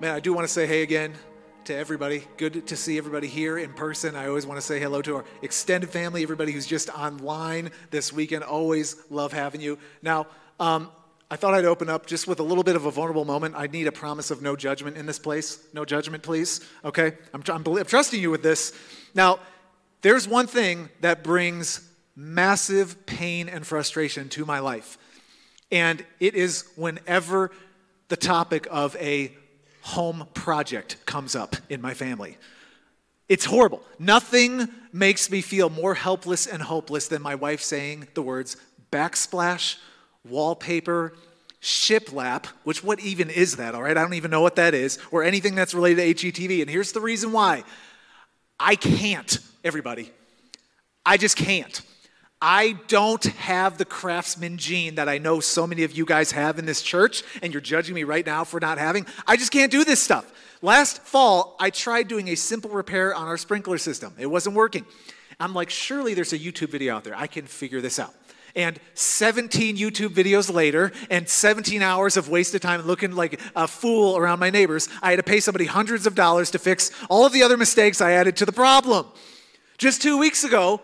Man, I do want to say hey again to everybody. Good to see everybody here in person. I always want to say hello to our extended family, everybody who's just online this weekend. Always love having you. Now, um, I thought I'd open up just with a little bit of a vulnerable moment. I need a promise of no judgment in this place. No judgment, please. Okay? I'm, I'm, I'm trusting you with this. Now, there's one thing that brings massive pain and frustration to my life, and it is whenever the topic of a home project comes up in my family. It's horrible. Nothing makes me feel more helpless and hopeless than my wife saying the words backsplash, wallpaper, shiplap, which what even is that, all right? I don't even know what that is, or anything that's related to HGTV. And here's the reason why I can't, everybody. I just can't. I don't have the craftsman gene that I know so many of you guys have in this church, and you're judging me right now for not having. I just can't do this stuff. Last fall, I tried doing a simple repair on our sprinkler system. It wasn't working. I'm like, surely there's a YouTube video out there. I can figure this out. And 17 YouTube videos later, and 17 hours of wasted time looking like a fool around my neighbors, I had to pay somebody hundreds of dollars to fix all of the other mistakes I added to the problem. Just two weeks ago,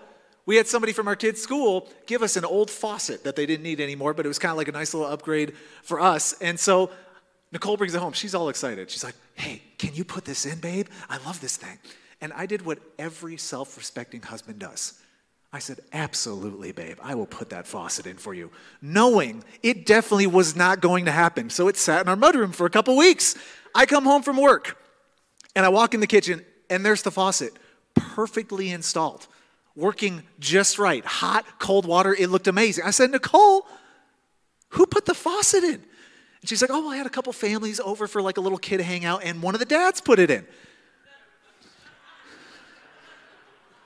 we had somebody from our kids' school give us an old faucet that they didn't need anymore, but it was kind of like a nice little upgrade for us. And so Nicole brings it home. She's all excited. She's like, hey, can you put this in, babe? I love this thing. And I did what every self respecting husband does. I said, Absolutely, babe. I will put that faucet in for you, knowing it definitely was not going to happen. So it sat in our mudroom for a couple weeks. I come home from work and I walk in the kitchen, and there's the faucet, perfectly installed working just right. Hot, cold water, it looked amazing. I said, Nicole, who put the faucet in? And she's like, oh, well, I had a couple families over for like a little kid hangout, and one of the dads put it in.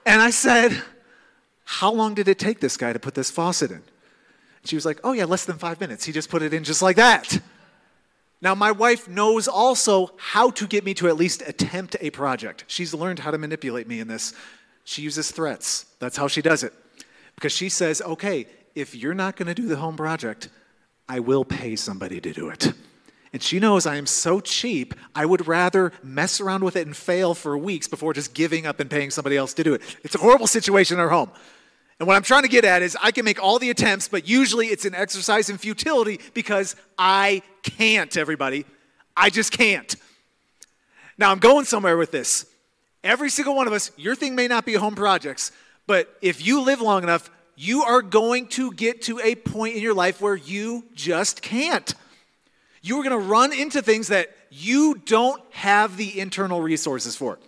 And I said, how long did it take this guy to put this faucet in? She was like, oh, yeah, less than five minutes. He just put it in just like that. Now, my wife knows also how to get me to at least attempt a project. She's learned how to manipulate me in this. She uses threats. That's how she does it. Because she says, okay, if you're not going to do the home project, I will pay somebody to do it. And she knows I am so cheap, I would rather mess around with it and fail for weeks before just giving up and paying somebody else to do it. It's a horrible situation in our home. And what I'm trying to get at is I can make all the attempts, but usually it's an exercise in futility because I can't, everybody. I just can't. Now I'm going somewhere with this. Every single one of us, your thing may not be home projects, but if you live long enough, you are going to get to a point in your life where you just can't. You are going to run into things that you don't have the internal resources for.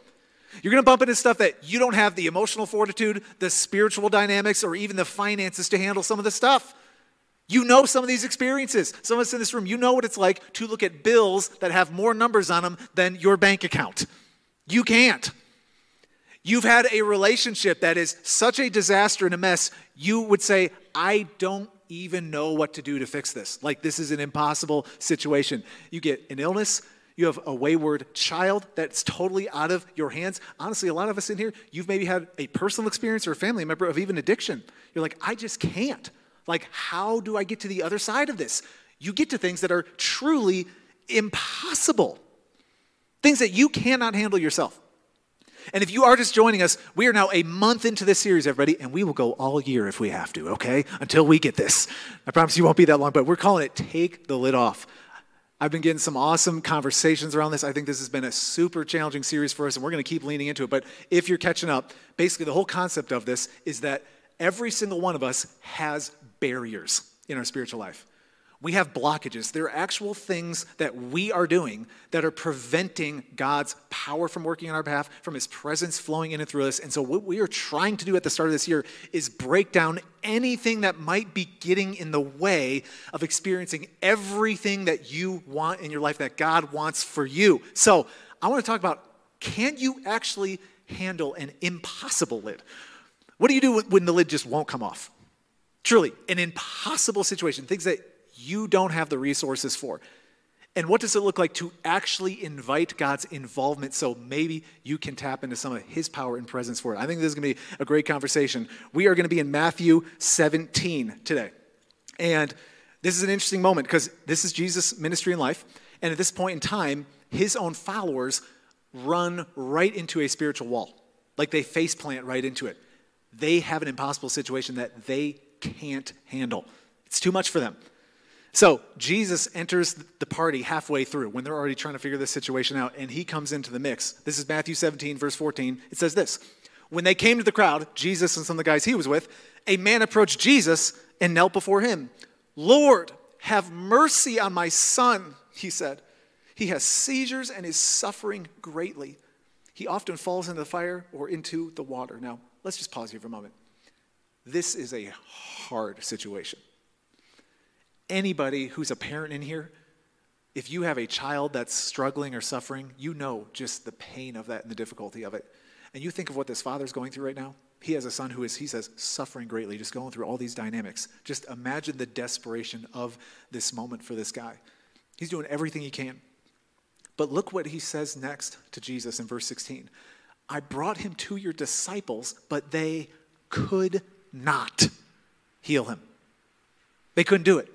You're going to bump into stuff that you don't have the emotional fortitude, the spiritual dynamics, or even the finances to handle some of the stuff. You know some of these experiences. Some of us in this room, you know what it's like to look at bills that have more numbers on them than your bank account. You can't. You've had a relationship that is such a disaster and a mess, you would say, I don't even know what to do to fix this. Like, this is an impossible situation. You get an illness, you have a wayward child that's totally out of your hands. Honestly, a lot of us in here, you've maybe had a personal experience or a family member of even addiction. You're like, I just can't. Like, how do I get to the other side of this? You get to things that are truly impossible, things that you cannot handle yourself. And if you are just joining us, we are now a month into this series, everybody, and we will go all year if we have to, okay? Until we get this. I promise you won't be that long, but we're calling it Take the Lid Off. I've been getting some awesome conversations around this. I think this has been a super challenging series for us, and we're going to keep leaning into it. But if you're catching up, basically the whole concept of this is that every single one of us has barriers in our spiritual life. We have blockages. There are actual things that we are doing that are preventing God's power from working on our behalf, from His presence flowing in and through us. And so, what we are trying to do at the start of this year is break down anything that might be getting in the way of experiencing everything that you want in your life, that God wants for you. So, I want to talk about can you actually handle an impossible lid? What do you do when the lid just won't come off? Truly, an impossible situation, things that you don't have the resources for. And what does it look like to actually invite God's involvement so maybe you can tap into some of His power and presence for it? I think this is going to be a great conversation. We are going to be in Matthew 17 today. And this is an interesting moment because this is Jesus' ministry and life. And at this point in time, his own followers run right into a spiritual wall. Like they face plant right into it. They have an impossible situation that they can't handle. It's too much for them. So Jesus enters the party halfway through when they're already trying to figure this situation out, and he comes into the mix. This is Matthew 17, verse 14. It says this When they came to the crowd, Jesus and some of the guys he was with, a man approached Jesus and knelt before him. Lord, have mercy on my son, he said. He has seizures and is suffering greatly. He often falls into the fire or into the water. Now, let's just pause here for a moment. This is a hard situation. Anybody who's a parent in here, if you have a child that's struggling or suffering, you know just the pain of that and the difficulty of it. And you think of what this father's going through right now. He has a son who is, he says, suffering greatly, just going through all these dynamics. Just imagine the desperation of this moment for this guy. He's doing everything he can. But look what he says next to Jesus in verse 16 I brought him to your disciples, but they could not heal him. They couldn't do it.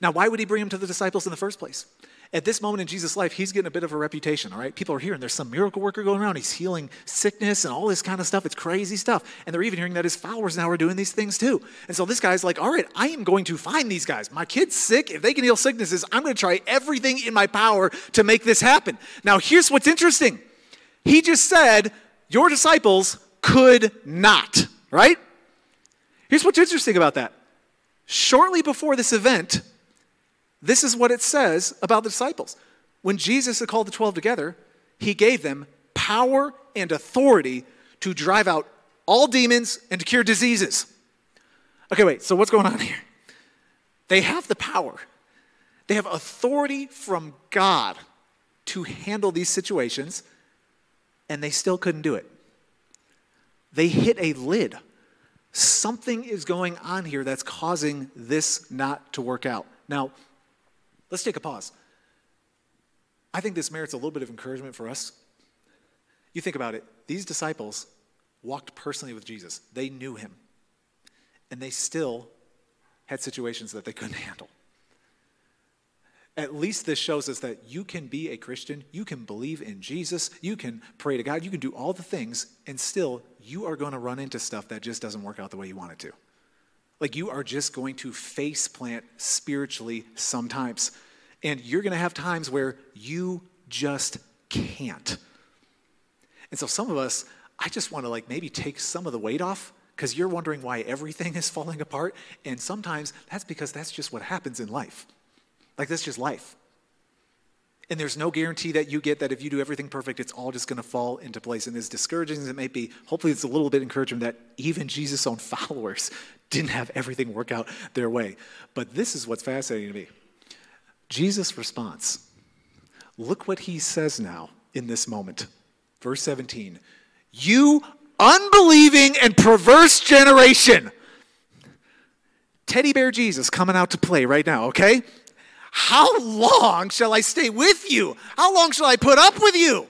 Now, why would he bring him to the disciples in the first place? At this moment in Jesus' life, he's getting a bit of a reputation, all right? People are hearing there's some miracle worker going around. He's healing sickness and all this kind of stuff. It's crazy stuff. And they're even hearing that his followers now are doing these things too. And so this guy's like, all right, I am going to find these guys. My kid's sick. If they can heal sicknesses, I'm going to try everything in my power to make this happen. Now, here's what's interesting. He just said, your disciples could not, right? Here's what's interesting about that. Shortly before this event, this is what it says about the disciples. When Jesus had called the 12 together, he gave them power and authority to drive out all demons and to cure diseases. Okay, wait, so what's going on here? They have the power, they have authority from God to handle these situations, and they still couldn't do it. They hit a lid. Something is going on here that's causing this not to work out. Now, Let's take a pause. I think this merits a little bit of encouragement for us. You think about it, these disciples walked personally with Jesus, they knew him, and they still had situations that they couldn't handle. At least this shows us that you can be a Christian, you can believe in Jesus, you can pray to God, you can do all the things, and still you are going to run into stuff that just doesn't work out the way you want it to. Like you are just going to face plant spiritually sometimes. And you're going to have times where you just can't. And so some of us, I just want to like maybe take some of the weight off because you're wondering why everything is falling apart. And sometimes that's because that's just what happens in life. Like that's just life. And there's no guarantee that you get that if you do everything perfect, it's all just going to fall into place. And as discouraging as it may be, hopefully it's a little bit encouraging that even Jesus' own followers didn't have everything work out their way. But this is what's fascinating to me Jesus' response. Look what he says now in this moment. Verse 17 You unbelieving and perverse generation. Teddy bear Jesus coming out to play right now, okay? How long shall I stay with you? How long shall I put up with you?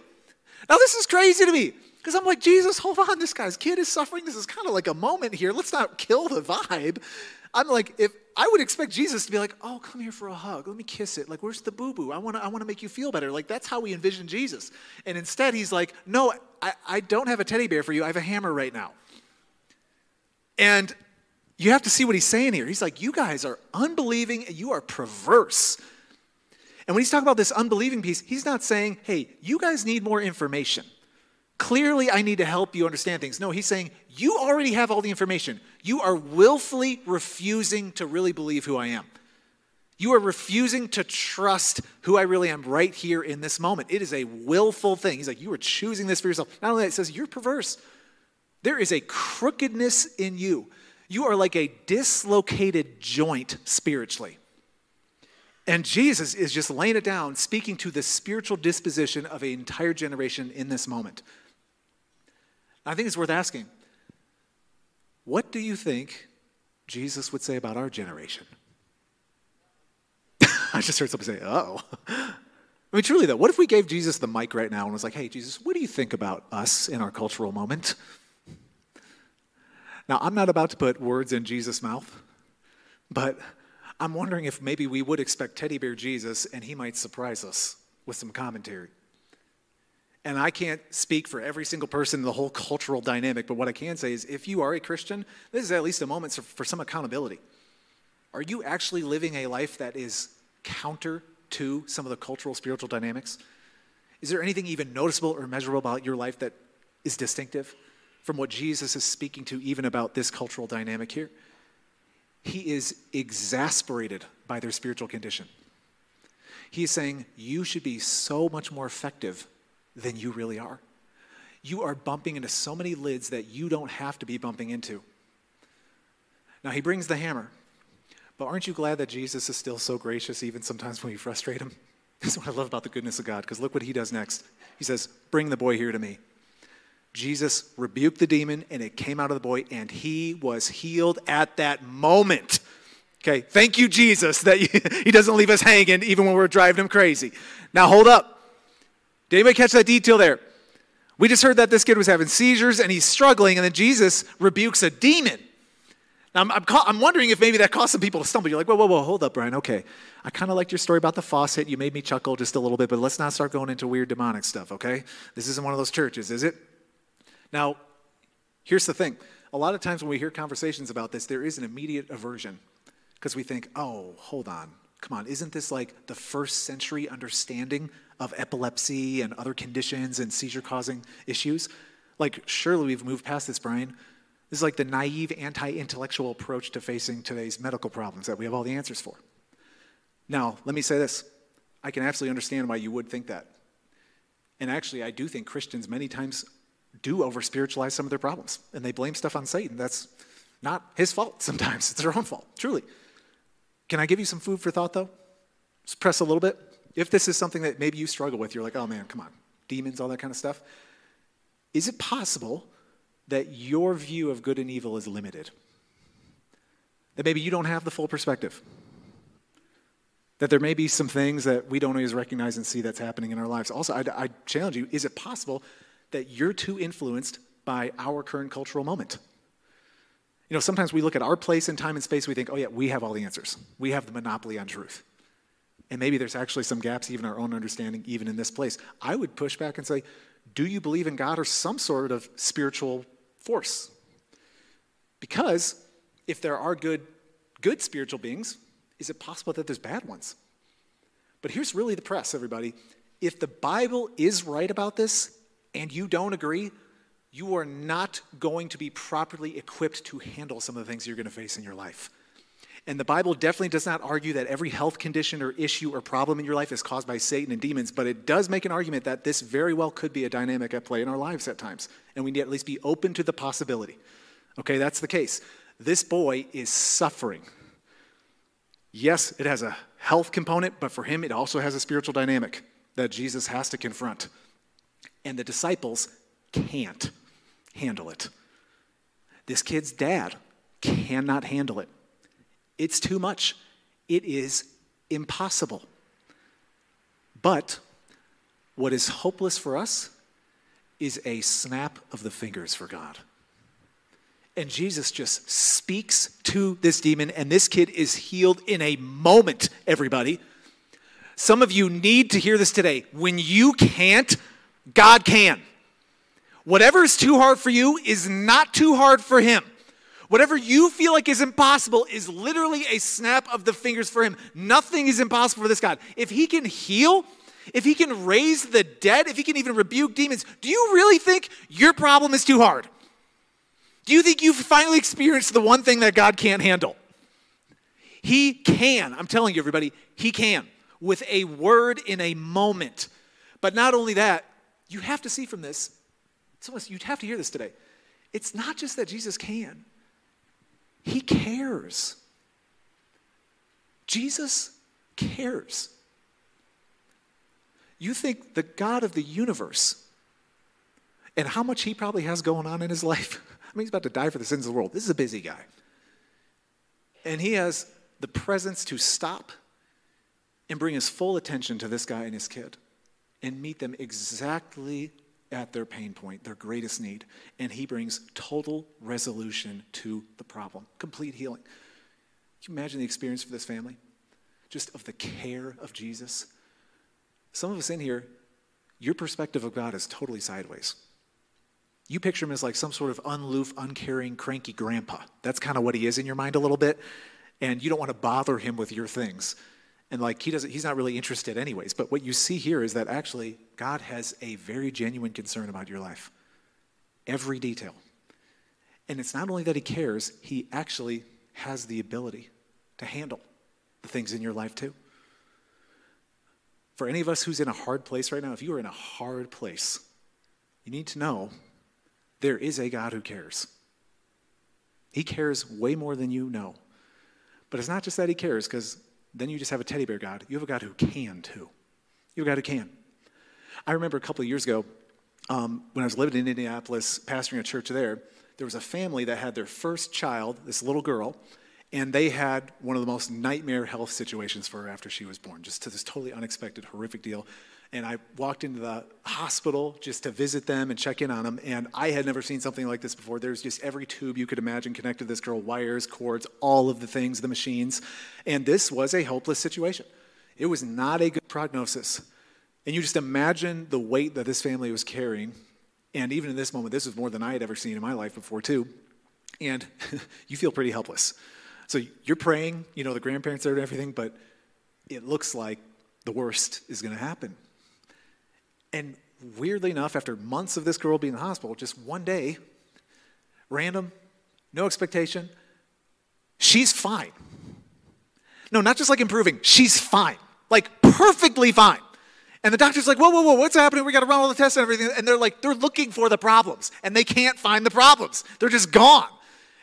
Now, this is crazy to me because I'm like, Jesus, hold on. This guy's kid is suffering. This is kind of like a moment here. Let's not kill the vibe. I'm like, if I would expect Jesus to be like, oh, come here for a hug. Let me kiss it. Like, where's the boo boo? I want to I wanna make you feel better. Like, that's how we envision Jesus. And instead, he's like, no, I, I don't have a teddy bear for you. I have a hammer right now. And you have to see what he's saying here. He's like, You guys are unbelieving you are perverse. And when he's talking about this unbelieving piece, he's not saying, Hey, you guys need more information. Clearly, I need to help you understand things. No, he's saying, You already have all the information. You are willfully refusing to really believe who I am. You are refusing to trust who I really am right here in this moment. It is a willful thing. He's like, You are choosing this for yourself. Not only that, it says, You're perverse. There is a crookedness in you. You are like a dislocated joint spiritually. And Jesus is just laying it down, speaking to the spiritual disposition of an entire generation in this moment. I think it's worth asking what do you think Jesus would say about our generation? I just heard somebody say, oh. I mean, truly though, what if we gave Jesus the mic right now and was like, hey, Jesus, what do you think about us in our cultural moment? Now, I'm not about to put words in Jesus' mouth, but I'm wondering if maybe we would expect Teddy Bear Jesus and he might surprise us with some commentary. And I can't speak for every single person in the whole cultural dynamic, but what I can say is if you are a Christian, this is at least a moment for some accountability. Are you actually living a life that is counter to some of the cultural spiritual dynamics? Is there anything even noticeable or measurable about your life that is distinctive from what Jesus is speaking to, even about this cultural dynamic here? He is exasperated by their spiritual condition. He's saying, You should be so much more effective than you really are. You are bumping into so many lids that you don't have to be bumping into. Now, he brings the hammer. But aren't you glad that Jesus is still so gracious, even sometimes when you frustrate him? That's what I love about the goodness of God, because look what he does next. He says, Bring the boy here to me. Jesus rebuked the demon, and it came out of the boy, and he was healed at that moment. Okay, thank you, Jesus, that he doesn't leave us hanging even when we're driving him crazy. Now, hold up. Did anybody catch that detail there? We just heard that this kid was having seizures and he's struggling, and then Jesus rebukes a demon. Now, I'm, I'm, I'm, wondering if maybe that caused some people to stumble. You're like, whoa, whoa, whoa, hold up, Brian. Okay. I kind of liked your story about the faucet. You made me chuckle just a little bit, but let's not start going into weird demonic stuff, okay? This isn't one of those churches, is it? Now, here's the thing. A lot of times when we hear conversations about this, there is an immediate aversion because we think, oh, hold on. Come on, isn't this like the first century understanding of epilepsy and other conditions and seizure causing issues? Like, surely we've moved past this, Brian. This is like the naive, anti intellectual approach to facing today's medical problems that we have all the answers for. Now, let me say this I can absolutely understand why you would think that. And actually, I do think Christians many times do over spiritualize some of their problems, and they blame stuff on Satan. That's not his fault sometimes, it's their own fault, truly. Can I give you some food for thought, though? Just press a little bit. If this is something that maybe you struggle with, you're like, oh man, come on, demons, all that kind of stuff. Is it possible that your view of good and evil is limited. That maybe you don't have the full perspective. That there may be some things that we don't always recognize and see that's happening in our lives. Also, I, I challenge you is it possible that you're too influenced by our current cultural moment? You know, sometimes we look at our place in time and space, we think, oh, yeah, we have all the answers. We have the monopoly on truth. And maybe there's actually some gaps, even our own understanding, even in this place. I would push back and say, do you believe in God or some sort of spiritual force. Because if there are good, good spiritual beings, is it possible that there's bad ones? But here's really the press, everybody. If the Bible is right about this and you don't agree, you are not going to be properly equipped to handle some of the things you're going to face in your life. And the Bible definitely does not argue that every health condition or issue or problem in your life is caused by Satan and demons, but it does make an argument that this very well could be a dynamic at play in our lives at times. And we need to at least be open to the possibility. Okay, that's the case. This boy is suffering. Yes, it has a health component, but for him, it also has a spiritual dynamic that Jesus has to confront. And the disciples can't handle it. This kid's dad cannot handle it. It's too much. It is impossible. But what is hopeless for us is a snap of the fingers for God. And Jesus just speaks to this demon, and this kid is healed in a moment, everybody. Some of you need to hear this today. When you can't, God can. Whatever is too hard for you is not too hard for Him. Whatever you feel like is impossible is literally a snap of the fingers for him. Nothing is impossible for this God. If he can heal, if he can raise the dead, if he can even rebuke demons, do you really think your problem is too hard? Do you think you've finally experienced the one thing that God can't handle? He can. I'm telling you, everybody, he can with a word in a moment. But not only that, you have to see from this, you'd have to hear this today. It's not just that Jesus can, he cares. Jesus cares. You think the God of the universe and how much he probably has going on in his life. I mean, he's about to die for the sins of the world. This is a busy guy. And he has the presence to stop and bring his full attention to this guy and his kid and meet them exactly at their pain point, their greatest need, and he brings total resolution to the problem, complete healing. Can you imagine the experience for this family? Just of the care of Jesus. Some of us in here, your perspective of God is totally sideways. You picture him as like some sort of unloof, uncaring, cranky grandpa. That's kind of what he is in your mind a little bit. And you don't want to bother him with your things. And like he doesn't, he's not really interested anyways. But what you see here is that actually God has a very genuine concern about your life. Every detail. And it's not only that he cares, he actually has the ability to handle the things in your life too. For any of us who's in a hard place right now, if you are in a hard place, you need to know there is a God who cares. He cares way more than you know. But it's not just that he cares, because then you just have a teddy bear God. You have a God who can too. You have a God who can. I remember a couple of years ago um, when I was living in Indianapolis, pastoring a church there, there was a family that had their first child, this little girl, and they had one of the most nightmare health situations for her after she was born, just to this totally unexpected, horrific deal. And I walked into the hospital just to visit them and check in on them, and I had never seen something like this before. There's just every tube you could imagine connected to this girl wires, cords, all of the things, the machines. And this was a hopeless situation. It was not a good prognosis. And you just imagine the weight that this family was carrying. And even in this moment, this was more than I had ever seen in my life before, too. And you feel pretty helpless. So you're praying, you know, the grandparents are and everything, but it looks like the worst is going to happen. And weirdly enough, after months of this girl being in the hospital, just one day, random, no expectation, she's fine. No, not just like improving, she's fine. Like perfectly fine. And the doctor's like, whoa, whoa, whoa, what's happening? We got to run all the tests and everything. And they're like, they're looking for the problems and they can't find the problems. They're just gone.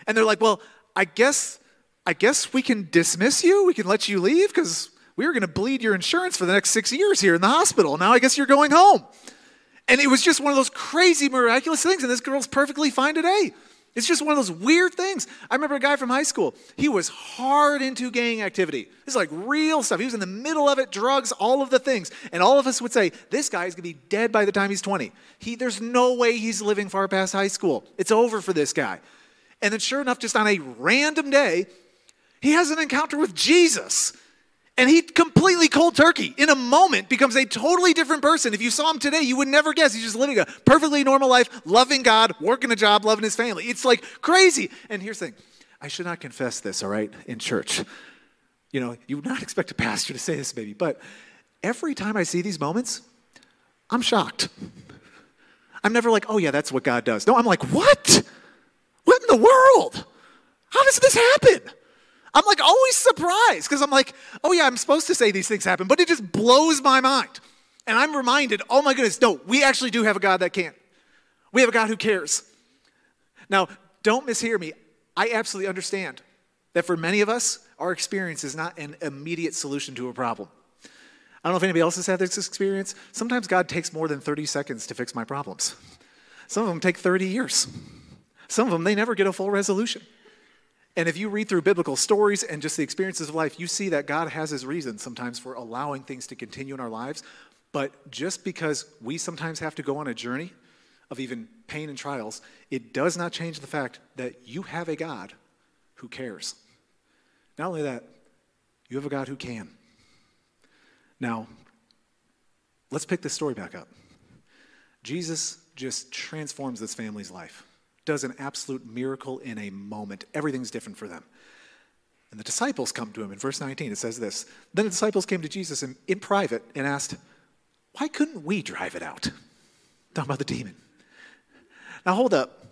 And they're like, well, I guess I guess we can dismiss you. We can let you leave because we were going to bleed your insurance for the next six years here in the hospital. Now I guess you're going home. And it was just one of those crazy, miraculous things. And this girl's perfectly fine today. It's just one of those weird things. I remember a guy from high school. He was hard into gang activity. This is like real stuff. He was in the middle of it, drugs, all of the things. And all of us would say, this guy is going to be dead by the time he's 20. He, there's no way he's living far past high school. It's over for this guy. And then, sure enough, just on a random day, he has an encounter with Jesus. And he completely cold turkey in a moment becomes a totally different person. If you saw him today, you would never guess. He's just living a perfectly normal life, loving God, working a job, loving his family. It's like crazy. And here's the thing I should not confess this, all right, in church. You know, you would not expect a pastor to say this, maybe, but every time I see these moments, I'm shocked. I'm never like, oh, yeah, that's what God does. No, I'm like, what? What in the world? How does this happen? I'm like always surprised because I'm like, oh yeah, I'm supposed to say these things happen, but it just blows my mind. And I'm reminded, oh my goodness, no, we actually do have a God that can. We have a God who cares. Now, don't mishear me. I absolutely understand that for many of us, our experience is not an immediate solution to a problem. I don't know if anybody else has had this experience. Sometimes God takes more than 30 seconds to fix my problems. Some of them take 30 years. Some of them, they never get a full resolution. And if you read through biblical stories and just the experiences of life, you see that God has his reasons sometimes for allowing things to continue in our lives. But just because we sometimes have to go on a journey of even pain and trials, it does not change the fact that you have a God who cares. Not only that, you have a God who can. Now, let's pick this story back up. Jesus just transforms this family's life does an absolute miracle in a moment. Everything's different for them. And the disciples come to him. In verse 19, it says this Then the disciples came to Jesus in, in private and asked, Why couldn't we drive it out? Talking about the demon. Now, hold up.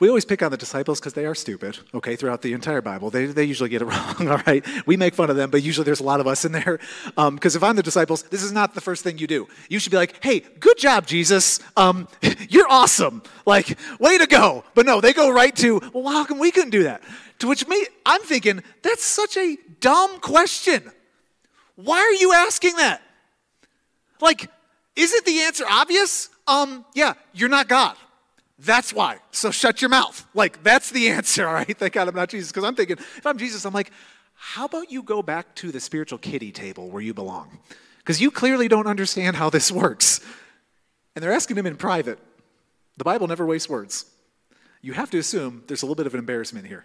We always pick on the disciples because they are stupid, okay, throughout the entire Bible. They, they usually get it wrong, all right? We make fun of them, but usually there's a lot of us in there. Because um, if I'm the disciples, this is not the first thing you do. You should be like, hey, good job, Jesus. Um, you're awesome. Like, way to go. But no, they go right to, well, how come we couldn't do that? To which me, I'm thinking, that's such a dumb question. Why are you asking that? Like, isn't the answer obvious? Um, yeah, you're not God. That's why. So shut your mouth. Like, that's the answer, all right? Thank God I'm not Jesus. Because I'm thinking, if I'm Jesus, I'm like, how about you go back to the spiritual kiddie table where you belong? Because you clearly don't understand how this works. And they're asking him in private. The Bible never wastes words. You have to assume there's a little bit of an embarrassment here.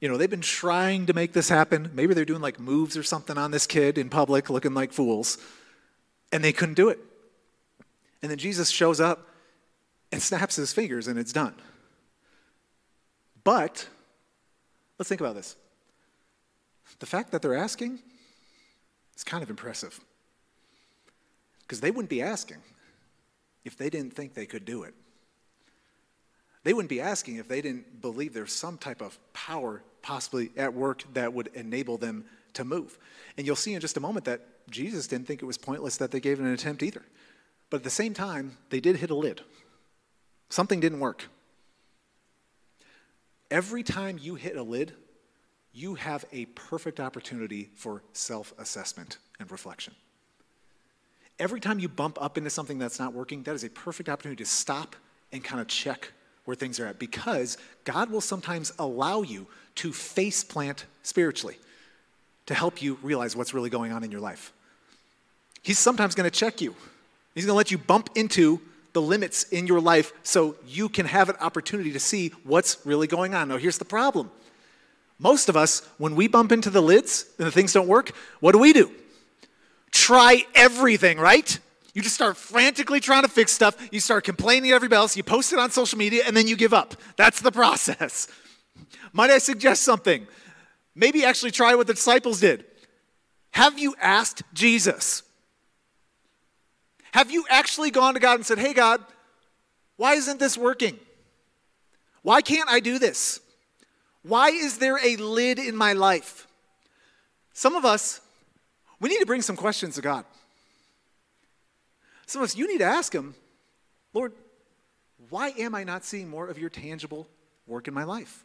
You know, they've been trying to make this happen. Maybe they're doing like moves or something on this kid in public, looking like fools, and they couldn't do it. And then Jesus shows up and snaps his fingers, and it's done. But let's think about this. The fact that they're asking is kind of impressive. Because they wouldn't be asking if they didn't think they could do it. They wouldn't be asking if they didn't believe there's some type of power possibly at work that would enable them to move. And you'll see in just a moment that Jesus didn't think it was pointless that they gave an attempt either. But at the same time, they did hit a lid. Something didn't work. Every time you hit a lid, you have a perfect opportunity for self assessment and reflection. Every time you bump up into something that's not working, that is a perfect opportunity to stop and kind of check where things are at because God will sometimes allow you to face plant spiritually to help you realize what's really going on in your life. He's sometimes going to check you, He's going to let you bump into the limits in your life so you can have an opportunity to see what's really going on. Now, here's the problem. Most of us, when we bump into the lids and the things don't work, what do we do? Try everything, right? You just start frantically trying to fix stuff. You start complaining to everybody else. You post it on social media, and then you give up. That's the process. Might I suggest something? Maybe actually try what the disciples did. Have you asked Jesus? Have you actually gone to God and said, Hey, God, why isn't this working? Why can't I do this? Why is there a lid in my life? Some of us, we need to bring some questions to God. Some of us, you need to ask Him, Lord, why am I not seeing more of your tangible work in my life?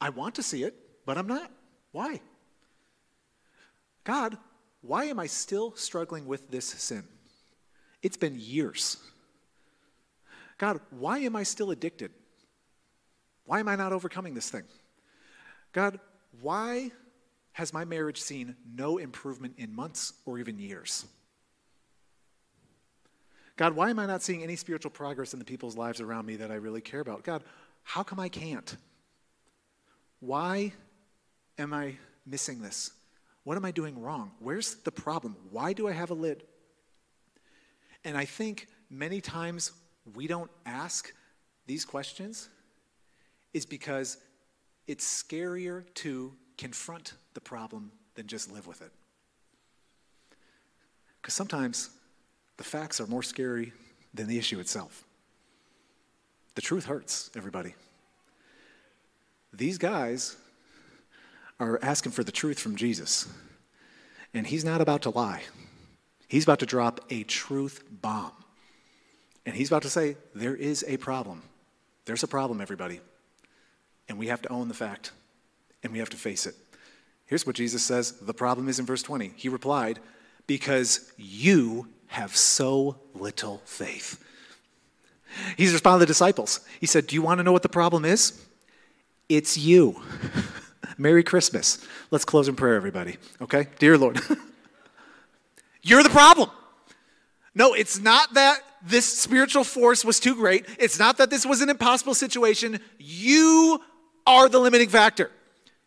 I want to see it, but I'm not. Why? God, why am I still struggling with this sin? It's been years. God, why am I still addicted? Why am I not overcoming this thing? God, why has my marriage seen no improvement in months or even years? God, why am I not seeing any spiritual progress in the people's lives around me that I really care about? God, how come I can't? Why am I missing this? What am I doing wrong? Where's the problem? Why do I have a lid? And I think many times we don't ask these questions is because it's scarier to confront the problem than just live with it. Because sometimes the facts are more scary than the issue itself. The truth hurts, everybody. These guys are asking for the truth from Jesus, and he's not about to lie. He's about to drop a truth bomb. And he's about to say, There is a problem. There's a problem, everybody. And we have to own the fact, and we have to face it. Here's what Jesus says the problem is in verse 20. He replied, Because you have so little faith. He's responded to the disciples. He said, Do you want to know what the problem is? It's you. Merry Christmas. Let's close in prayer, everybody. Okay? Dear Lord, you're the problem. No, it's not that this spiritual force was too great. It's not that this was an impossible situation. You are the limiting factor.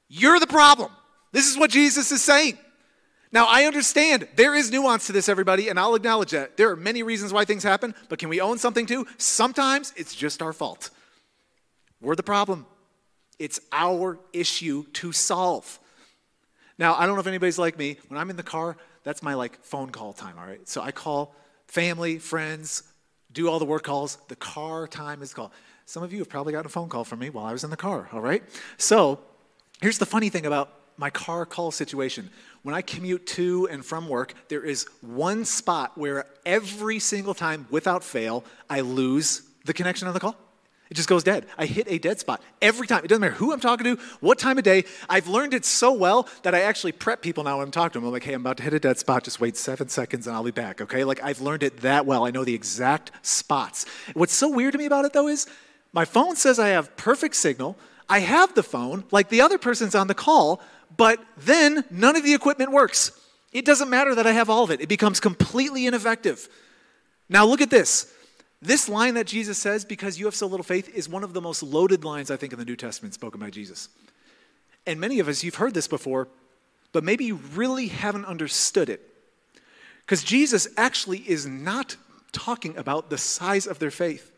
You're the problem. This is what Jesus is saying. Now, I understand there is nuance to this, everybody, and I'll acknowledge that. There are many reasons why things happen, but can we own something too? Sometimes it's just our fault. We're the problem. It's our issue to solve. Now, I don't know if anybody's like me. When I'm in the car, that's my like phone call time, all right? So I call family, friends, do all the work calls. The car time is called. Some of you have probably gotten a phone call from me while I was in the car, all right? So here's the funny thing about my car call situation. When I commute to and from work, there is one spot where every single time, without fail, I lose the connection on the call. It just goes dead. I hit a dead spot every time. It doesn't matter who I'm talking to, what time of day. I've learned it so well that I actually prep people now when I'm talking to them. I'm like, hey, I'm about to hit a dead spot. Just wait seven seconds and I'll be back, okay? Like, I've learned it that well. I know the exact spots. What's so weird to me about it, though, is my phone says I have perfect signal. I have the phone, like the other person's on the call, but then none of the equipment works. It doesn't matter that I have all of it, it becomes completely ineffective. Now, look at this. This line that Jesus says, because you have so little faith, is one of the most loaded lines I think in the New Testament spoken by Jesus. And many of us, you've heard this before, but maybe you really haven't understood it. Because Jesus actually is not talking about the size of their faith,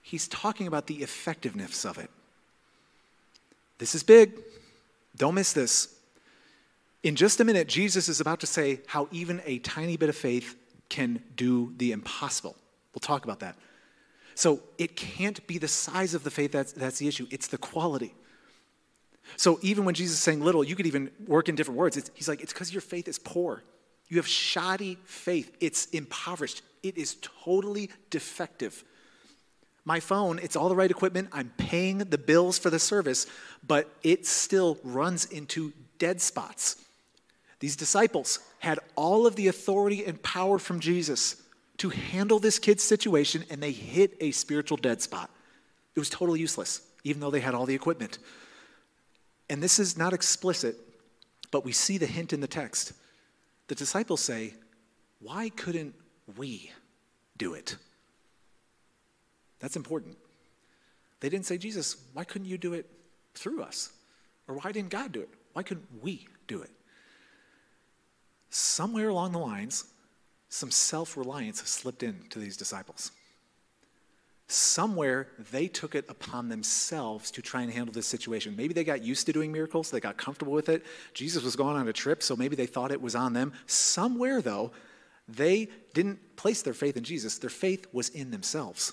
he's talking about the effectiveness of it. This is big. Don't miss this. In just a minute, Jesus is about to say how even a tiny bit of faith can do the impossible. We'll talk about that. So it can't be the size of the faith that's, that's the issue, it's the quality. So even when Jesus is saying little, you could even work in different words. It's, he's like, it's because your faith is poor. You have shoddy faith. It's impoverished. It is totally defective. My phone, it's all the right equipment. I'm paying the bills for the service, but it still runs into dead spots. These disciples had all of the authority and power from Jesus to handle this kid's situation, and they hit a spiritual dead spot. It was totally useless, even though they had all the equipment. And this is not explicit, but we see the hint in the text. The disciples say, Why couldn't we do it? That's important. They didn't say, Jesus, why couldn't you do it through us? Or why didn't God do it? Why couldn't we do it? Somewhere along the lines, some self reliance slipped into these disciples somewhere they took it upon themselves to try and handle this situation. Maybe they got used to doing miracles, they got comfortable with it. Jesus was going on a trip, so maybe they thought it was on them. Somewhere, though, they didn't place their faith in Jesus, their faith was in themselves.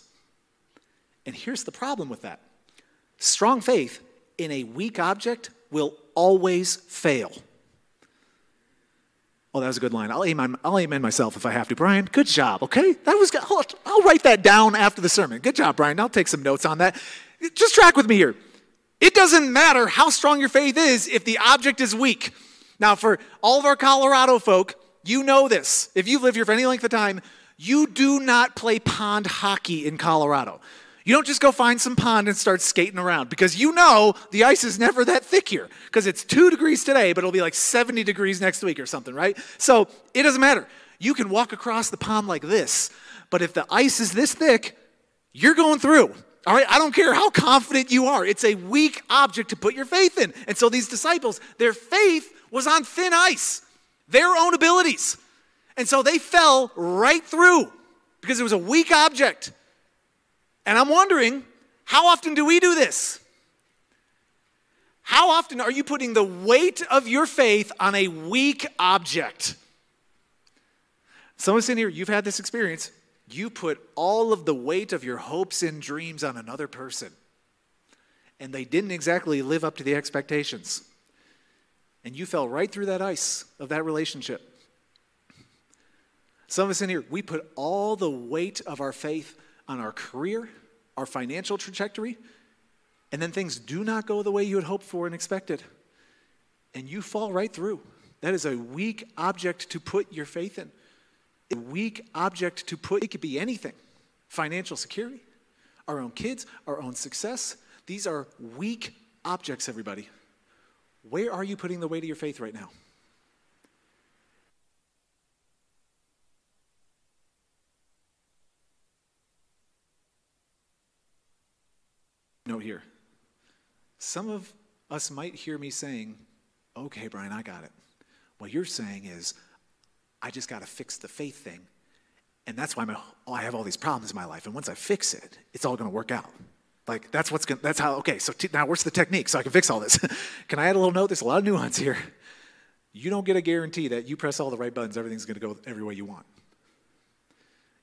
And here's the problem with that strong faith in a weak object will always fail. Oh, that was a good line. I'll amen, I'll amen myself if I have to. Brian, good job, okay? That was good. I'll, I'll write that down after the sermon. Good job, Brian. I'll take some notes on that. Just track with me here. It doesn't matter how strong your faith is if the object is weak. Now, for all of our Colorado folk, you know this. If you've lived here for any length of time, you do not play pond hockey in Colorado. You don't just go find some pond and start skating around because you know the ice is never that thick here because it's two degrees today, but it'll be like 70 degrees next week or something, right? So it doesn't matter. You can walk across the pond like this, but if the ice is this thick, you're going through. All right, I don't care how confident you are. It's a weak object to put your faith in. And so these disciples, their faith was on thin ice, their own abilities. And so they fell right through because it was a weak object. And I'm wondering, how often do we do this? How often are you putting the weight of your faith on a weak object? Some of us in here, you've had this experience. You put all of the weight of your hopes and dreams on another person, and they didn't exactly live up to the expectations. And you fell right through that ice of that relationship. Some of us in here, we put all the weight of our faith on our career, our financial trajectory, and then things do not go the way you had hoped for and expected. And you fall right through. That is a weak object to put your faith in. A weak object to put, it could be anything financial security, our own kids, our own success. These are weak objects, everybody. Where are you putting the weight of your faith right now? Note here. Some of us might hear me saying, okay, Brian, I got it. What you're saying is, I just got to fix the faith thing. And that's why oh, I have all these problems in my life. And once I fix it, it's all going to work out. Like, that's what's going to, that's how, okay, so t- now what's the technique so I can fix all this? can I add a little note? There's a lot of nuance here. You don't get a guarantee that you press all the right buttons, everything's going to go every way you want.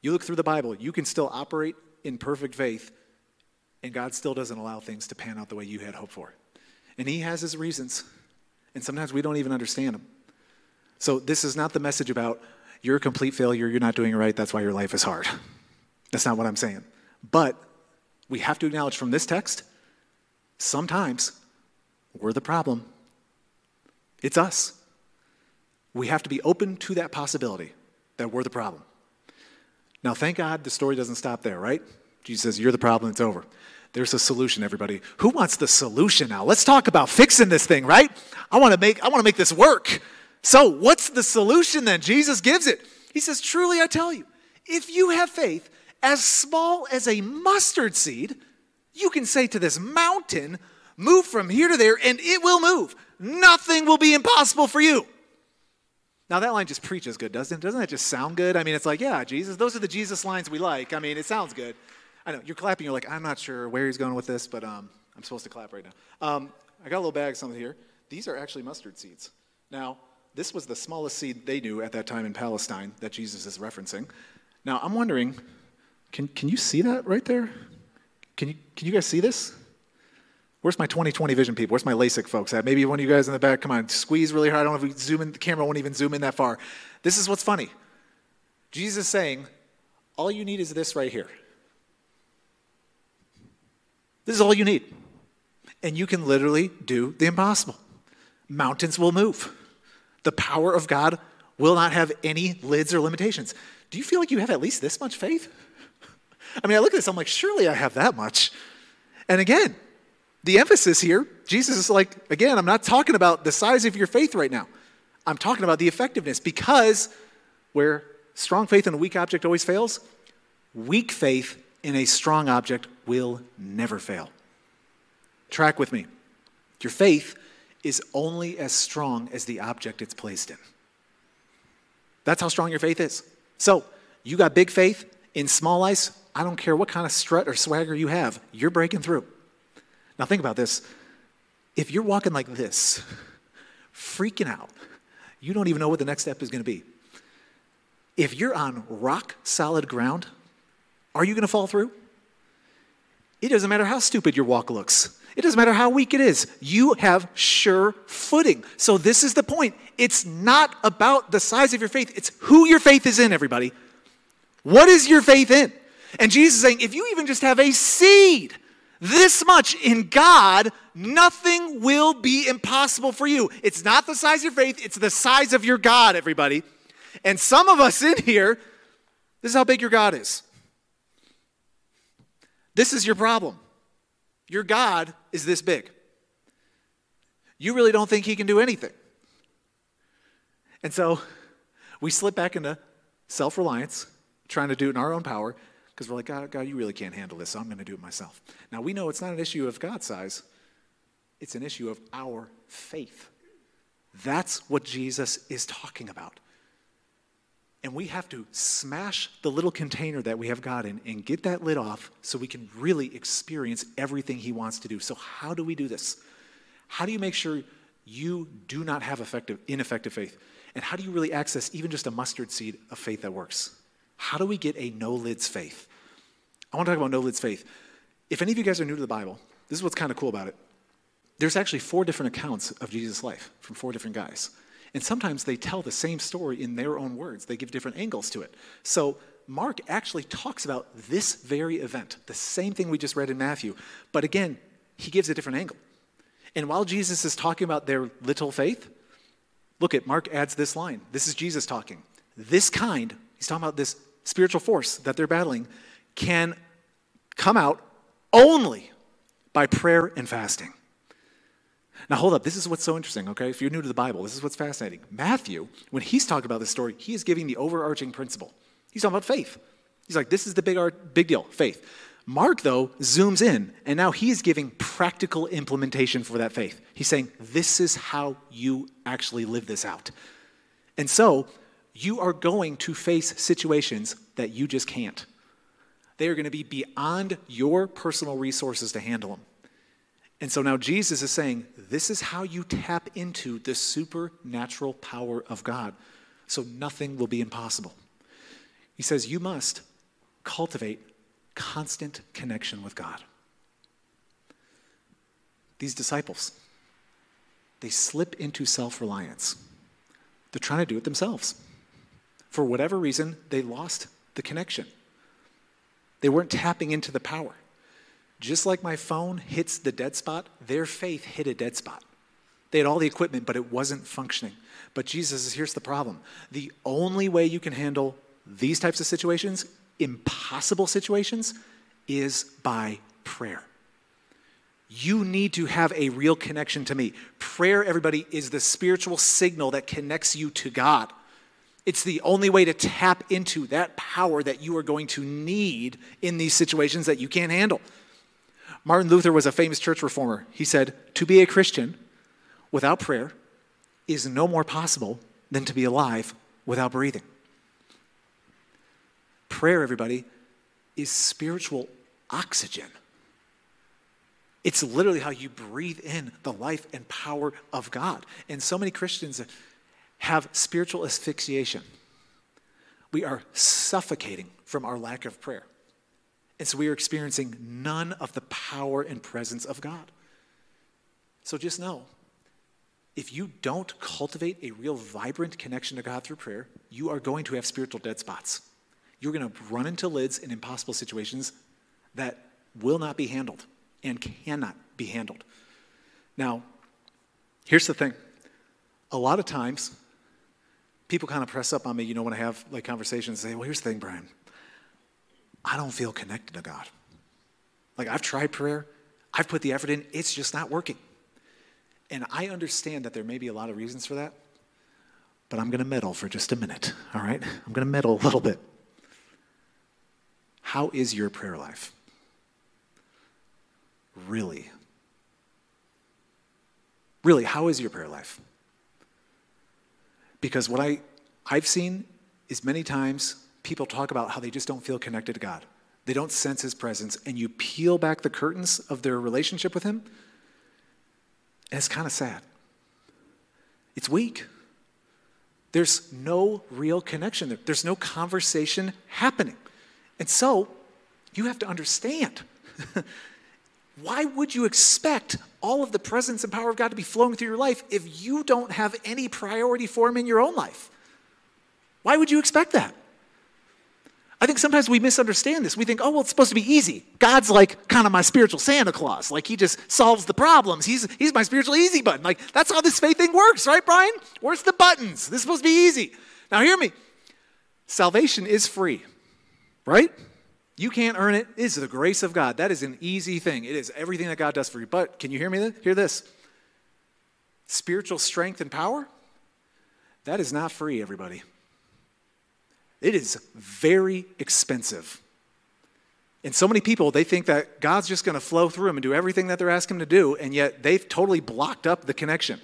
You look through the Bible, you can still operate in perfect faith and God still doesn't allow things to pan out the way you had hoped for. And He has His reasons, and sometimes we don't even understand them. So, this is not the message about you're a complete failure, you're not doing it right, that's why your life is hard. That's not what I'm saying. But we have to acknowledge from this text, sometimes we're the problem. It's us. We have to be open to that possibility that we're the problem. Now, thank God the story doesn't stop there, right? Jesus says, You're the problem, it's over. There's a solution, everybody. Who wants the solution now? Let's talk about fixing this thing, right? I want to make I want to make this work. So, what's the solution then? Jesus gives it. He says, "Truly I tell you, if you have faith as small as a mustard seed, you can say to this mountain, Move from here to there, and it will move. Nothing will be impossible for you. Now, that line just preaches good, doesn't it? Doesn't that just sound good? I mean, it's like, yeah, Jesus, those are the Jesus lines we like. I mean, it sounds good. I know, you're clapping, you're like, I'm not sure where he's going with this, but um, I'm supposed to clap right now. Um, I got a little bag of something here. These are actually mustard seeds. Now, this was the smallest seed they knew at that time in Palestine that Jesus is referencing. Now, I'm wondering, can, can you see that right there? Can you, can you guys see this? Where's my 2020 vision people? Where's my LASIK folks at? Maybe one of you guys in the back, come on, squeeze really hard. I don't know if we zoom in, the camera won't even zoom in that far. This is what's funny. Jesus is saying, all you need is this right here. This is all you need. And you can literally do the impossible. Mountains will move. The power of God will not have any lids or limitations. Do you feel like you have at least this much faith? I mean, I look at this, I'm like, surely I have that much. And again, the emphasis here, Jesus is like, again, I'm not talking about the size of your faith right now. I'm talking about the effectiveness because where strong faith in a weak object always fails, weak faith in a strong object will never fail. Track with me. Your faith is only as strong as the object it's placed in. That's how strong your faith is. So, you got big faith in small ice. I don't care what kind of strut or swagger you have, you're breaking through. Now, think about this. If you're walking like this, freaking out, you don't even know what the next step is going to be. If you're on rock solid ground, are you going to fall through? It doesn't matter how stupid your walk looks. It doesn't matter how weak it is. You have sure footing. So, this is the point. It's not about the size of your faith, it's who your faith is in, everybody. What is your faith in? And Jesus is saying, if you even just have a seed, this much in God, nothing will be impossible for you. It's not the size of your faith, it's the size of your God, everybody. And some of us in here, this is how big your God is. This is your problem. Your God is this big. You really don't think He can do anything. And so we slip back into self reliance, trying to do it in our own power, because we're like, God, God, you really can't handle this, so I'm going to do it myself. Now, we know it's not an issue of God's size, it's an issue of our faith. That's what Jesus is talking about. And we have to smash the little container that we have God in and get that lid off so we can really experience everything He wants to do. So, how do we do this? How do you make sure you do not have effective, ineffective faith? And how do you really access even just a mustard seed of faith that works? How do we get a no lids faith? I want to talk about no lids faith. If any of you guys are new to the Bible, this is what's kind of cool about it. There's actually four different accounts of Jesus' life from four different guys. And sometimes they tell the same story in their own words, they give different angles to it. So Mark actually talks about this very event, the same thing we just read in Matthew, but again, he gives a different angle. And while Jesus is talking about their little faith, look at Mark adds this line. This is Jesus talking. This kind, he's talking about this spiritual force that they're battling can come out only by prayer and fasting. Now, hold up. This is what's so interesting, okay? If you're new to the Bible, this is what's fascinating. Matthew, when he's talking about this story, he is giving the overarching principle. He's talking about faith. He's like, this is the big, art, big deal, faith. Mark, though, zooms in, and now he's giving practical implementation for that faith. He's saying, this is how you actually live this out. And so, you are going to face situations that you just can't. They are going to be beyond your personal resources to handle them. And so now Jesus is saying, this is how you tap into the supernatural power of God. So nothing will be impossible. He says, you must cultivate constant connection with God. These disciples, they slip into self reliance. They're trying to do it themselves for whatever reason, they lost the connection. They weren't tapping into the power. Just like my phone hits the dead spot, their faith hit a dead spot. They had all the equipment, but it wasn't functioning. But Jesus says, here's the problem. The only way you can handle these types of situations, impossible situations, is by prayer. You need to have a real connection to me. Prayer, everybody, is the spiritual signal that connects you to God. It's the only way to tap into that power that you are going to need in these situations that you can't handle. Martin Luther was a famous church reformer. He said, To be a Christian without prayer is no more possible than to be alive without breathing. Prayer, everybody, is spiritual oxygen. It's literally how you breathe in the life and power of God. And so many Christians have spiritual asphyxiation. We are suffocating from our lack of prayer. And so we are experiencing none of the power and presence of God. So just know if you don't cultivate a real vibrant connection to God through prayer, you are going to have spiritual dead spots. You're going to run into lids in impossible situations that will not be handled and cannot be handled. Now, here's the thing a lot of times, people kind of press up on me, you know, when I have like conversations, say, well, here's the thing, Brian. I don't feel connected to God. Like, I've tried prayer, I've put the effort in, it's just not working. And I understand that there may be a lot of reasons for that, but I'm going to meddle for just a minute, all right? I'm going to meddle a little bit. How is your prayer life? Really? Really, how is your prayer life? Because what I, I've seen is many times people talk about how they just don't feel connected to God. They don't sense His presence, and you peel back the curtains of their relationship with Him, and it's kind of sad. It's weak. There's no real connection there, there's no conversation happening. And so, you have to understand why would you expect all of the presence and power of God to be flowing through your life if you don't have any priority for Him in your own life? Why would you expect that? I think sometimes we misunderstand this. We think, oh, well, it's supposed to be easy. God's like kind of my spiritual Santa Claus. Like he just solves the problems. He's, he's my spiritual easy button. Like that's how this faith thing works, right, Brian? Where's the buttons? This is supposed to be easy. Now, hear me. Salvation is free, right? You can't earn it. It is the grace of God. That is an easy thing. It is everything that God does for you. But can you hear me? Hear this. Spiritual strength and power, that is not free, everybody. It is very expensive. And so many people, they think that God's just going to flow through them and do everything that they're asking to do, and yet they've totally blocked up the connection.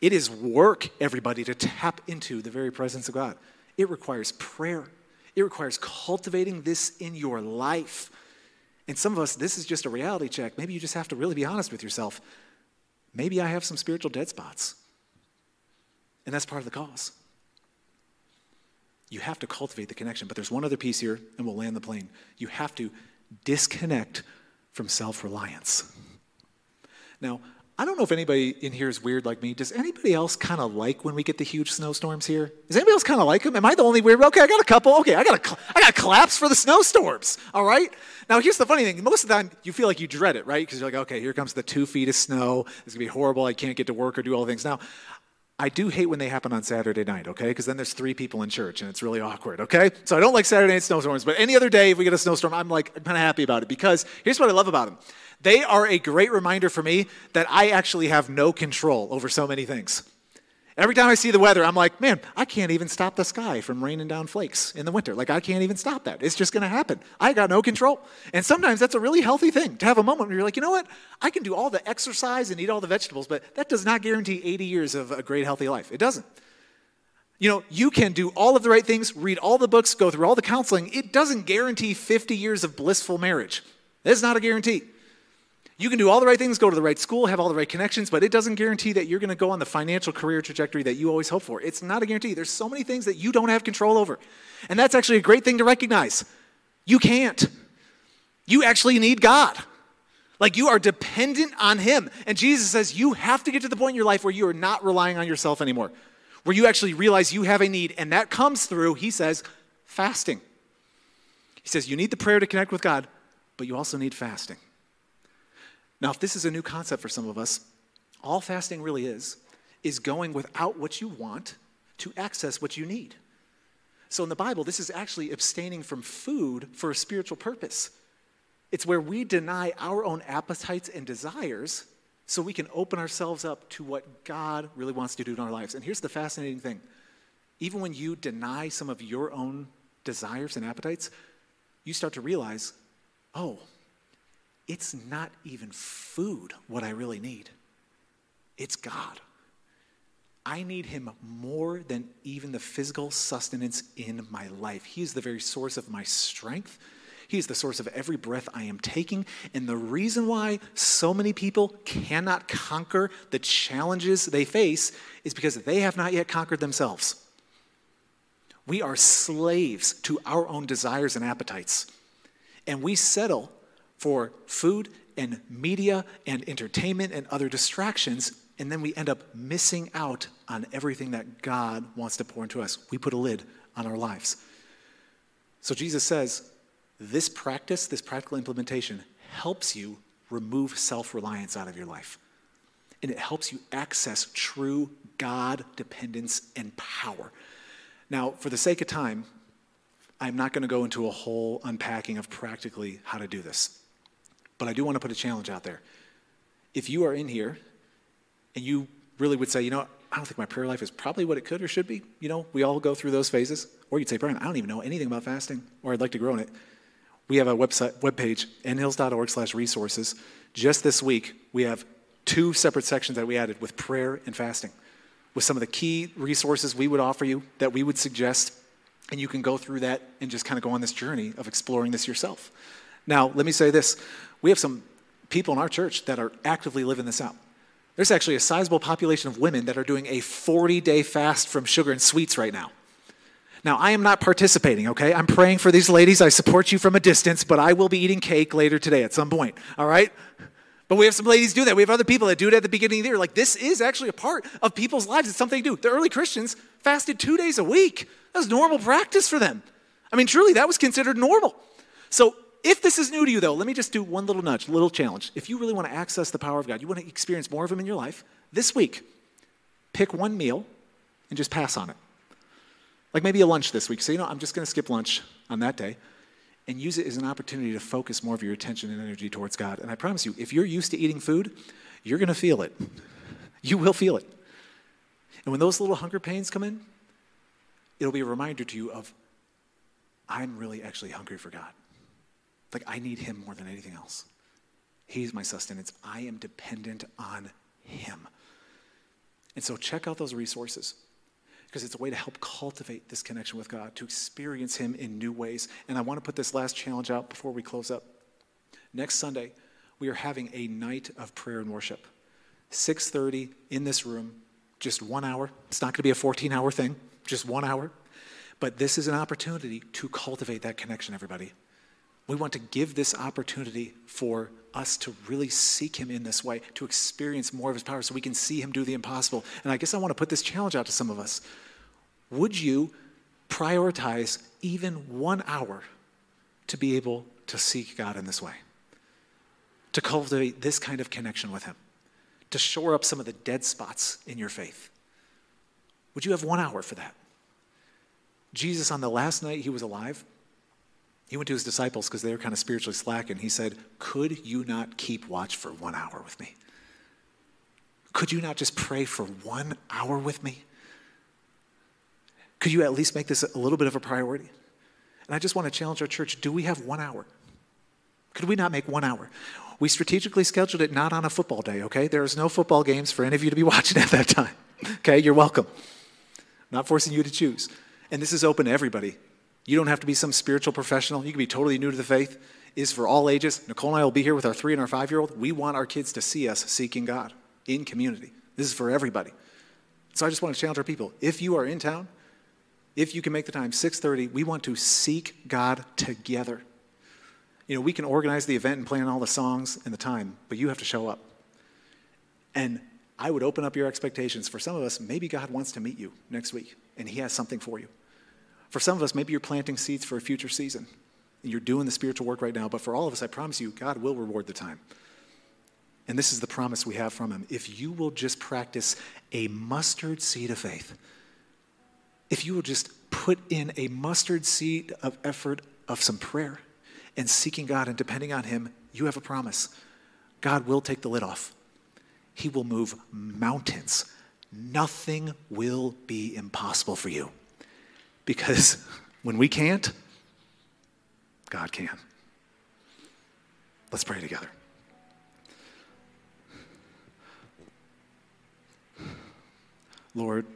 It is work, everybody, to tap into the very presence of God. It requires prayer, it requires cultivating this in your life. And some of us, this is just a reality check. Maybe you just have to really be honest with yourself. Maybe I have some spiritual dead spots. And that's part of the cause. You have to cultivate the connection. But there's one other piece here, and we'll land the plane. You have to disconnect from self reliance. Now, I don't know if anybody in here is weird like me. Does anybody else kind of like when we get the huge snowstorms here? Does anybody else kind of like them? Am I the only weird? Okay, I got a couple. Okay, I got a, I got claps for the snowstorms. All right. Now here's the funny thing. Most of the time, you feel like you dread it, right? Because you're like, okay, here comes the two feet of snow. It's gonna be horrible. I can't get to work or do all the things. Now, I do hate when they happen on Saturday night, okay? Because then there's three people in church and it's really awkward, okay? So I don't like Saturday night snowstorms, but any other day if we get a snowstorm, I'm like, kind of happy about it because here's what I love about them. They are a great reminder for me that I actually have no control over so many things. Every time I see the weather, I'm like, man, I can't even stop the sky from raining down flakes in the winter. Like, I can't even stop that. It's just going to happen. I got no control. And sometimes that's a really healthy thing to have a moment where you're like, you know what? I can do all the exercise and eat all the vegetables, but that does not guarantee 80 years of a great, healthy life. It doesn't. You know, you can do all of the right things, read all the books, go through all the counseling. It doesn't guarantee 50 years of blissful marriage. That's not a guarantee. You can do all the right things, go to the right school, have all the right connections, but it doesn't guarantee that you're going to go on the financial career trajectory that you always hope for. It's not a guarantee. There's so many things that you don't have control over. And that's actually a great thing to recognize. You can't. You actually need God. Like you are dependent on Him. And Jesus says you have to get to the point in your life where you are not relying on yourself anymore, where you actually realize you have a need. And that comes through, He says, fasting. He says you need the prayer to connect with God, but you also need fasting. Now, if this is a new concept for some of us, all fasting really is, is going without what you want to access what you need. So in the Bible, this is actually abstaining from food for a spiritual purpose. It's where we deny our own appetites and desires so we can open ourselves up to what God really wants to do in our lives. And here's the fascinating thing even when you deny some of your own desires and appetites, you start to realize, oh, it's not even food what I really need, it's God. I need him more than even the physical sustenance in my life. He is the very source of my strength. He is the source of every breath I am taking. And the reason why so many people cannot conquer the challenges they face is because they have not yet conquered themselves. We are slaves to our own desires and appetites. And we settle for food and media and entertainment and other distractions, and then we end up missing out on everything that God wants to pour into us. We put a lid on our lives. So Jesus says, this practice, this practical implementation, helps you remove self reliance out of your life. And it helps you access true God dependence and power. Now, for the sake of time, I'm not going to go into a whole unpacking of practically how to do this. But I do want to put a challenge out there. If you are in here and you really would say, you know, I don't think my prayer life is probably what it could or should be, you know, we all go through those phases. Or you'd say, Brian, I don't even know anything about fasting, or I'd like to grow in it. We have a website, webpage, nhills.org slash resources. Just this week, we have two separate sections that we added with prayer and fasting with some of the key resources we would offer you that we would suggest, and you can go through that and just kind of go on this journey of exploring this yourself. Now, let me say this we have some people in our church that are actively living this out. There's actually a sizable population of women that are doing a 40 day fast from sugar and sweets right now. Now, I am not participating, okay? I'm praying for these ladies. I support you from a distance, but I will be eating cake later today at some point, all right? But we have some ladies do that. We have other people that do it at the beginning of the year. Like, this is actually a part of people's lives. It's something they do. The early Christians fasted two days a week. That was normal practice for them. I mean, truly, that was considered normal. So, if this is new to you, though, let me just do one little nudge, little challenge. If you really want to access the power of God, you want to experience more of Him in your life, this week, pick one meal and just pass on it. Like maybe a lunch this week. So, you know, I'm just going to skip lunch on that day and use it as an opportunity to focus more of your attention and energy towards God. And I promise you, if you're used to eating food, you're going to feel it. You will feel it. And when those little hunger pains come in, it'll be a reminder to you of, I'm really actually hungry for God. Like, I need Him more than anything else. He's my sustenance. I am dependent on Him. And so, check out those resources because it's a way to help cultivate this connection with God, to experience Him in new ways. And I want to put this last challenge out before we close up. Next Sunday, we are having a night of prayer and worship. 6:30 in this room, just 1 hour. It's not going to be a 14-hour thing, just 1 hour. But this is an opportunity to cultivate that connection everybody. We want to give this opportunity for us to really seek Him in this way, to experience more of His power so we can see Him do the impossible. And I guess I want to put this challenge out to some of us. Would you prioritize even one hour to be able to seek God in this way? To cultivate this kind of connection with Him? To shore up some of the dead spots in your faith? Would you have one hour for that? Jesus, on the last night he was alive, he went to his disciples because they were kind of spiritually slacking. He said, Could you not keep watch for one hour with me? Could you not just pray for one hour with me? Could you at least make this a little bit of a priority? And I just want to challenge our church do we have one hour? Could we not make one hour? We strategically scheduled it not on a football day, okay? There is no football games for any of you to be watching at that time, okay? You're welcome. not forcing you to choose. And this is open to everybody. You don't have to be some spiritual professional. You can be totally new to the faith. Is for all ages. Nicole and I will be here with our three and our five year old. We want our kids to see us seeking God in community. This is for everybody. So I just want to challenge our people. If you are in town, if you can make the time, 6:30, we want to seek God together. You know, we can organize the event and plan all the songs and the time, but you have to show up. And I would open up your expectations. For some of us, maybe God wants to meet you next week, and He has something for you. For some of us, maybe you're planting seeds for a future season. You're doing the spiritual work right now, but for all of us, I promise you, God will reward the time. And this is the promise we have from Him. If you will just practice a mustard seed of faith, if you will just put in a mustard seed of effort of some prayer and seeking God and depending on Him, you have a promise. God will take the lid off. He will move mountains. Nothing will be impossible for you. Because when we can't, God can. Let's pray together. Lord,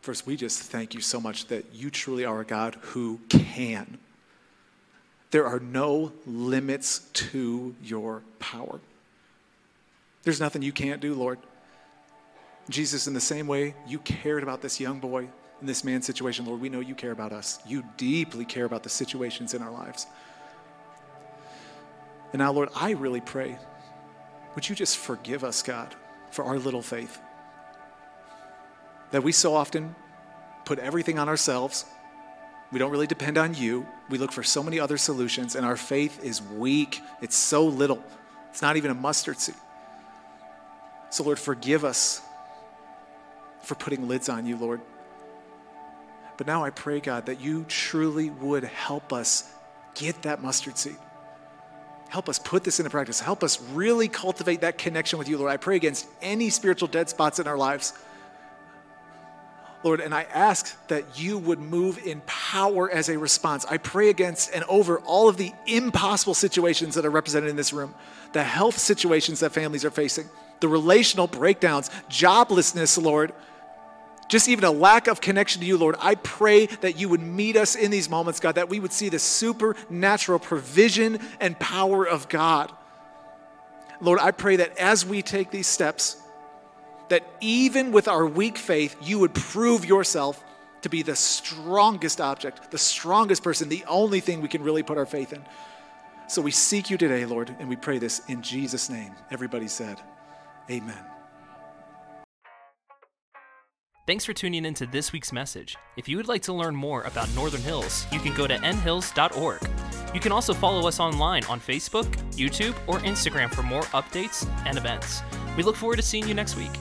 first, we just thank you so much that you truly are a God who can. There are no limits to your power. There's nothing you can't do, Lord. Jesus, in the same way you cared about this young boy in this man's situation, Lord, we know you care about us. You deeply care about the situations in our lives. And now, Lord, I really pray, would you just forgive us, God, for our little faith? That we so often put everything on ourselves. We don't really depend on you. We look for so many other solutions, and our faith is weak. It's so little. It's not even a mustard seed. So, Lord, forgive us for putting lids on you, Lord. But now I pray, God, that you truly would help us get that mustard seed. Help us put this into practice. Help us really cultivate that connection with you, Lord. I pray against any spiritual dead spots in our lives. Lord, and I ask that you would move in power as a response. I pray against and over all of the impossible situations that are represented in this room, the health situations that families are facing, the relational breakdowns, joblessness, Lord, just even a lack of connection to you, Lord. I pray that you would meet us in these moments, God, that we would see the supernatural provision and power of God. Lord, I pray that as we take these steps, that even with our weak faith, you would prove yourself to be the strongest object, the strongest person, the only thing we can really put our faith in. So we seek you today, Lord, and we pray this in Jesus' name. Everybody said, Amen. Thanks for tuning in to this week's message. If you would like to learn more about Northern Hills, you can go to nhills.org. You can also follow us online on Facebook, YouTube, or Instagram for more updates and events. We look forward to seeing you next week.